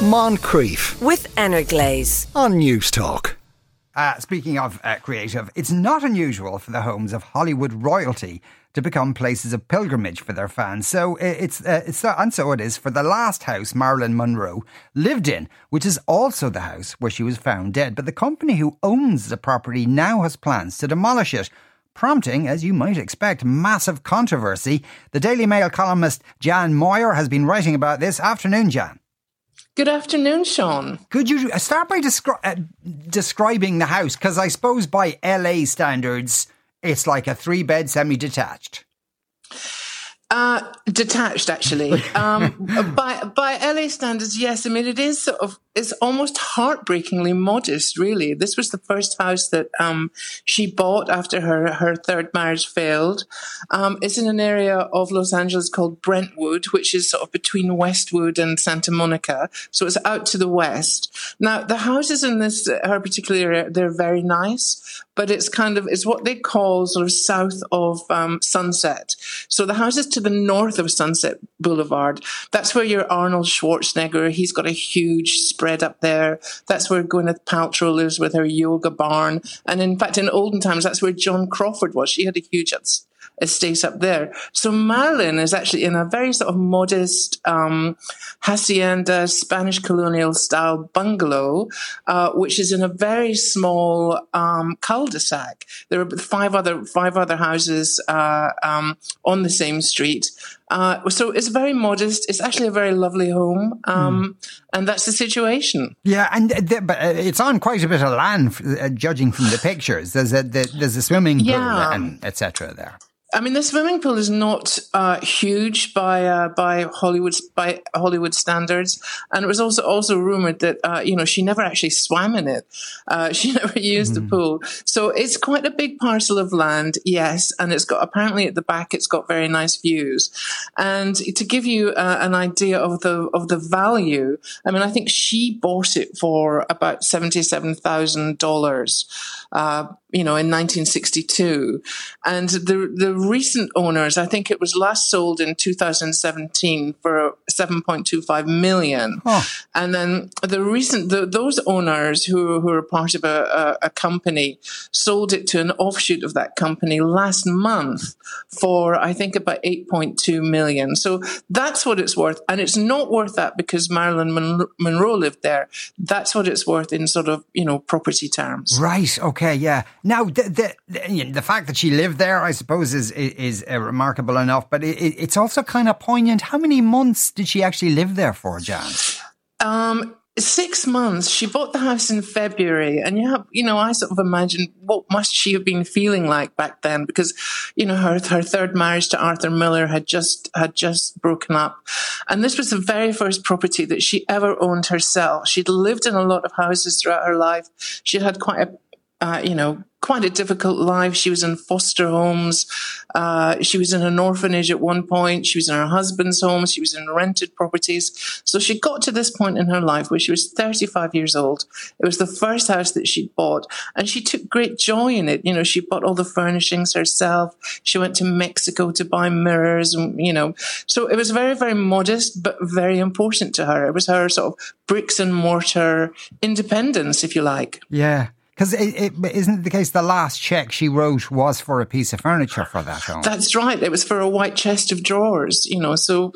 Moncrieff with Energlaze. on Newstalk. Uh, speaking of uh, creative, it's not unusual for the homes of Hollywood royalty to become places of pilgrimage for their fans. So uh, it's uh, it's uh, and so it is for the last house Marilyn Monroe lived in, which is also the house where she was found dead. But the company who owns the property now has plans to demolish it. Prompting, as you might expect, massive controversy. The Daily Mail columnist Jan Moir has been writing about this. Afternoon, Jan. Good afternoon, Sean. Could you start by descri- uh, describing the house? Because I suppose by LA standards, it's like a three bed semi detached. Uh, detached, actually. Um, by by LA standards, yes. I mean, it is sort of it's almost heartbreakingly modest. Really, this was the first house that um, she bought after her her third marriage failed. Um, it's in an area of Los Angeles called Brentwood, which is sort of between Westwood and Santa Monica. So it's out to the west. Now, the houses in this her particular area they're very nice, but it's kind of it's what they call sort of south of um, Sunset. So the houses to the north of Sunset Boulevard, that's where your Arnold Schwarzenegger, he's got a huge spread up there. That's where Gwyneth Paltrow lives with her yoga barn. And in fact, in olden times, that's where Joan Crawford was. She had a huge estate up there. So Marilyn is actually in a very sort of modest um, hacienda Spanish colonial style bungalow, uh, which is in a very small um, cul-de-sac. There are five other five other houses uh, um, on the same street. Uh, so it's very modest. It's actually a very lovely home, um, mm. and that's the situation. Yeah, and th- but uh, it's on quite a bit of land, uh, judging from the pictures. There's a there's a swimming pool Yeah. and etc. There. I mean, the swimming pool is not uh, huge by uh, by Hollywood by Hollywood standards, and it was also also rumored that uh, you know she never actually swam in it. Uh, she never used the pool, so it's quite a big parcel of land. Yes, and it's got apparently at the back it's got very nice views. And to give you uh, an idea of the of the value, I mean, I think she bought it for about seventy seven thousand dollars. Uh, you know, in 1962, and the the recent owners, I think it was last sold in 2017 for 7.25 million. Huh. And then the recent, the, those owners who, who are part of a, a, a company sold it to an offshoot of that company last month for, I think, about 8.2 million. So that's what it's worth. And it's not worth that because Marilyn Mon- Monroe lived there. That's what it's worth in sort of, you know, property terms. Right. Okay. Yeah. Now, the the, the, the fact that she lived there, I suppose, is is, is uh, remarkable enough. But it, it's also kind of poignant. How many months did she actually live there for, Jan? Um, six months. She bought the house in February, and have, you know, I sort of imagine what must she have been feeling like back then, because, you know, her her third marriage to Arthur Miller had just had just broken up, and this was the very first property that she ever owned herself. She'd lived in a lot of houses throughout her life. She'd had quite a uh, you know, quite a difficult life. She was in foster homes. Uh, she was in an orphanage at one point. She was in her husband's home. She was in rented properties. So she got to this point in her life where she was 35 years old. It was the first house that she bought and she took great joy in it. You know, she bought all the furnishings herself. She went to Mexico to buy mirrors and, you know, so it was very, very modest, but very important to her. It was her sort of bricks and mortar independence, if you like. Yeah. Because it, it, isn't it the case the last check she wrote was for a piece of furniture for that home? That's right. It was for a white chest of drawers, you know. So,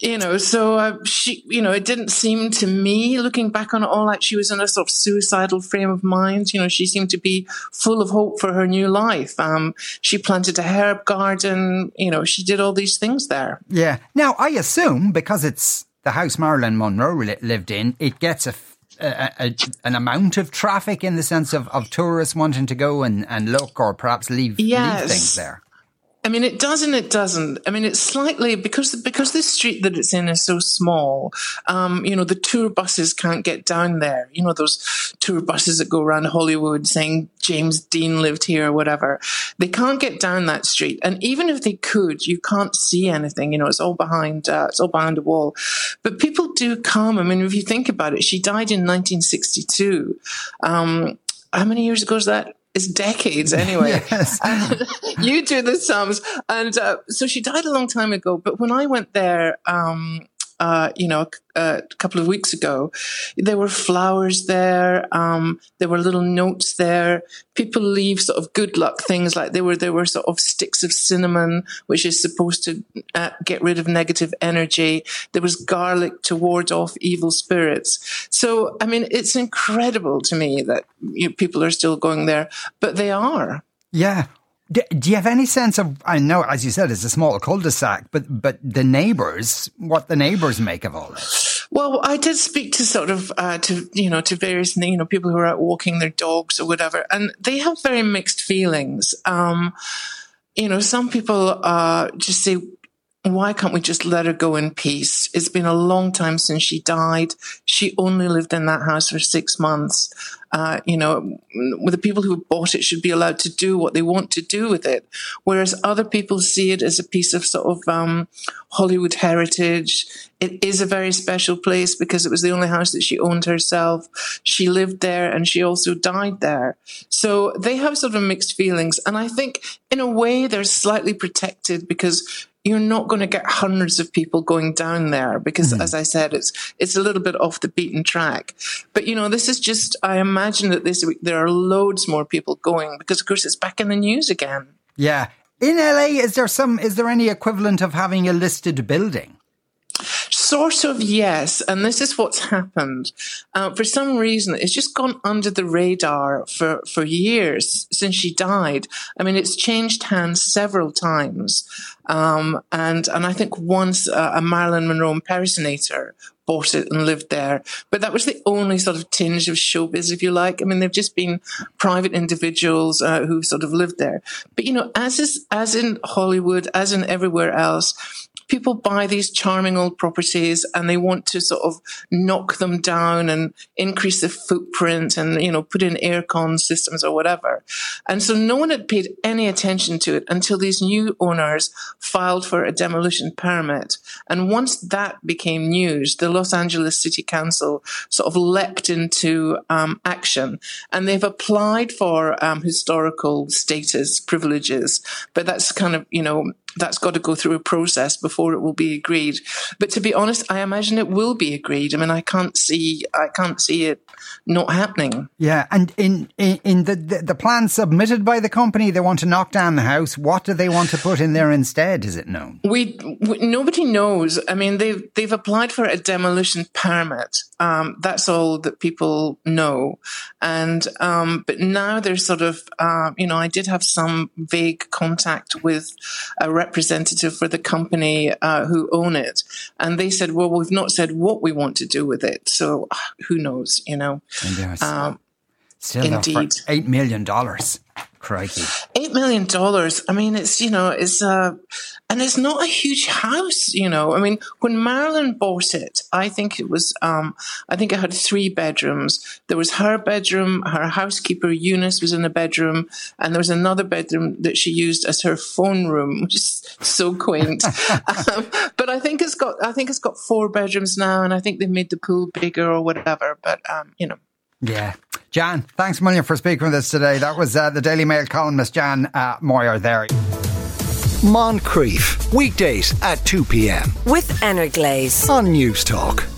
you know, so uh, she, you know, it didn't seem to me, looking back on it all, like she was in a sort of suicidal frame of mind. You know, she seemed to be full of hope for her new life. Um, she planted a herb garden. You know, she did all these things there. Yeah. Now, I assume because it's the house Marilyn Monroe li- lived in, it gets a, a- a- an amount of traffic in the sense of, of tourists wanting to go and, and look or perhaps leave, leave things there. I mean, it does and it doesn't. I mean, it's slightly because because the street that it's in is so small. Um, you know, the tour buses can't get down there. You know, those tour buses that go around Hollywood saying James Dean lived here or whatever. They can't get down that street, and even if they could, you can't see anything. You know, it's all behind uh, it's all behind a wall. But people do come. I mean, if you think about it, she died in 1962. Um, how many years ago is that? It's decades anyway. Yes. you do the sums. And uh, so she died a long time ago. But when I went there, um, uh, you know, a, a, couple of weeks ago, there were flowers there. Um, there were little notes there. People leave sort of good luck things like there were there were sort of sticks of cinnamon, which is supposed to uh, get rid of negative energy. There was garlic to ward off evil spirits. So, I mean, it's incredible to me that you know, people are still going there, but they are. Yeah. Do, do, you have any sense of? I know, as you said, it's a small cul-de-sac, but but the neighbours, what the neighbours make of all this? Well, I did speak to sort of uh, to you know to various you know people who are out walking their dogs or whatever, and they have very mixed feelings. Um, you know, some people uh, just say, why can't we just let her go in peace? It's been a long time since she died. She only lived in that house for six months. Uh, you know, the people who bought it should be allowed to do what they want to do with it. Whereas other people see it as a piece of sort of um, Hollywood heritage. It is a very special place because it was the only house that she owned herself. She lived there and she also died there. So they have sort of mixed feelings. And I think in a way they're slightly protected because you're not going to get hundreds of people going down there because, mm-hmm. as I said, it's it's a little bit off the beaten track. But you know, this is just. I imagine that this week there are loads more people going because, of course, it's back in the news again. Yeah, in LA, is there some? Is there any equivalent of having a listed building? Sort of, yes. And this is what's happened. Uh, for some reason, it's just gone under the radar for, for years since she died. I mean, it's changed hands several times. Um, and, and I think once uh, a Marilyn Monroe impersonator bought it and lived there. But that was the only sort of tinge of showbiz, if you like. I mean, they've just been private individuals uh, who sort of lived there. But you know, as is as in Hollywood, as in everywhere else, people buy these charming old properties and they want to sort of knock them down and increase the footprint and, you know, put in aircon systems or whatever. And so no one had paid any attention to it until these new owners filed for a demolition permit. And once that became news, the Los Angeles City Council sort of leapt into um, action and they've applied for um, historical status privileges. But that's kind of, you know, that's got to go through a process before it will be agreed. But to be honest, I imagine it will be agreed. I mean, I can't see, I can't see it not happening. Yeah, and in in, in the, the, the plan submitted by the company, they want to knock down the house. What do they want to put in there instead? Is it known? We, we nobody knows. I mean, they've they've applied for a demolition permit. Um, that's all that people know, and um, but now there's sort of, uh, you know, I did have some vague contact with a representative for the company uh, who own it, and they said, "Well, we've not said what we want to do with it, so who knows?" You know. Um, Still indeed, eight million dollars. Crikey. Eight million dollars. I mean, it's, you know, it's, uh, and it's not a huge house, you know. I mean, when Marilyn bought it, I think it was, um, I think it had three bedrooms. There was her bedroom, her housekeeper Eunice was in a bedroom, and there was another bedroom that she used as her phone room, which is so quaint. um, but I think it's got, I think it's got four bedrooms now, and I think they made the pool bigger or whatever. But, um, you know, yeah. Jan, thanks a million for speaking with us today. That was uh, the Daily Mail columnist Jan uh, Moir there. Moncrieff, weekdays at 2 p.m. With Glaze on Newstalk.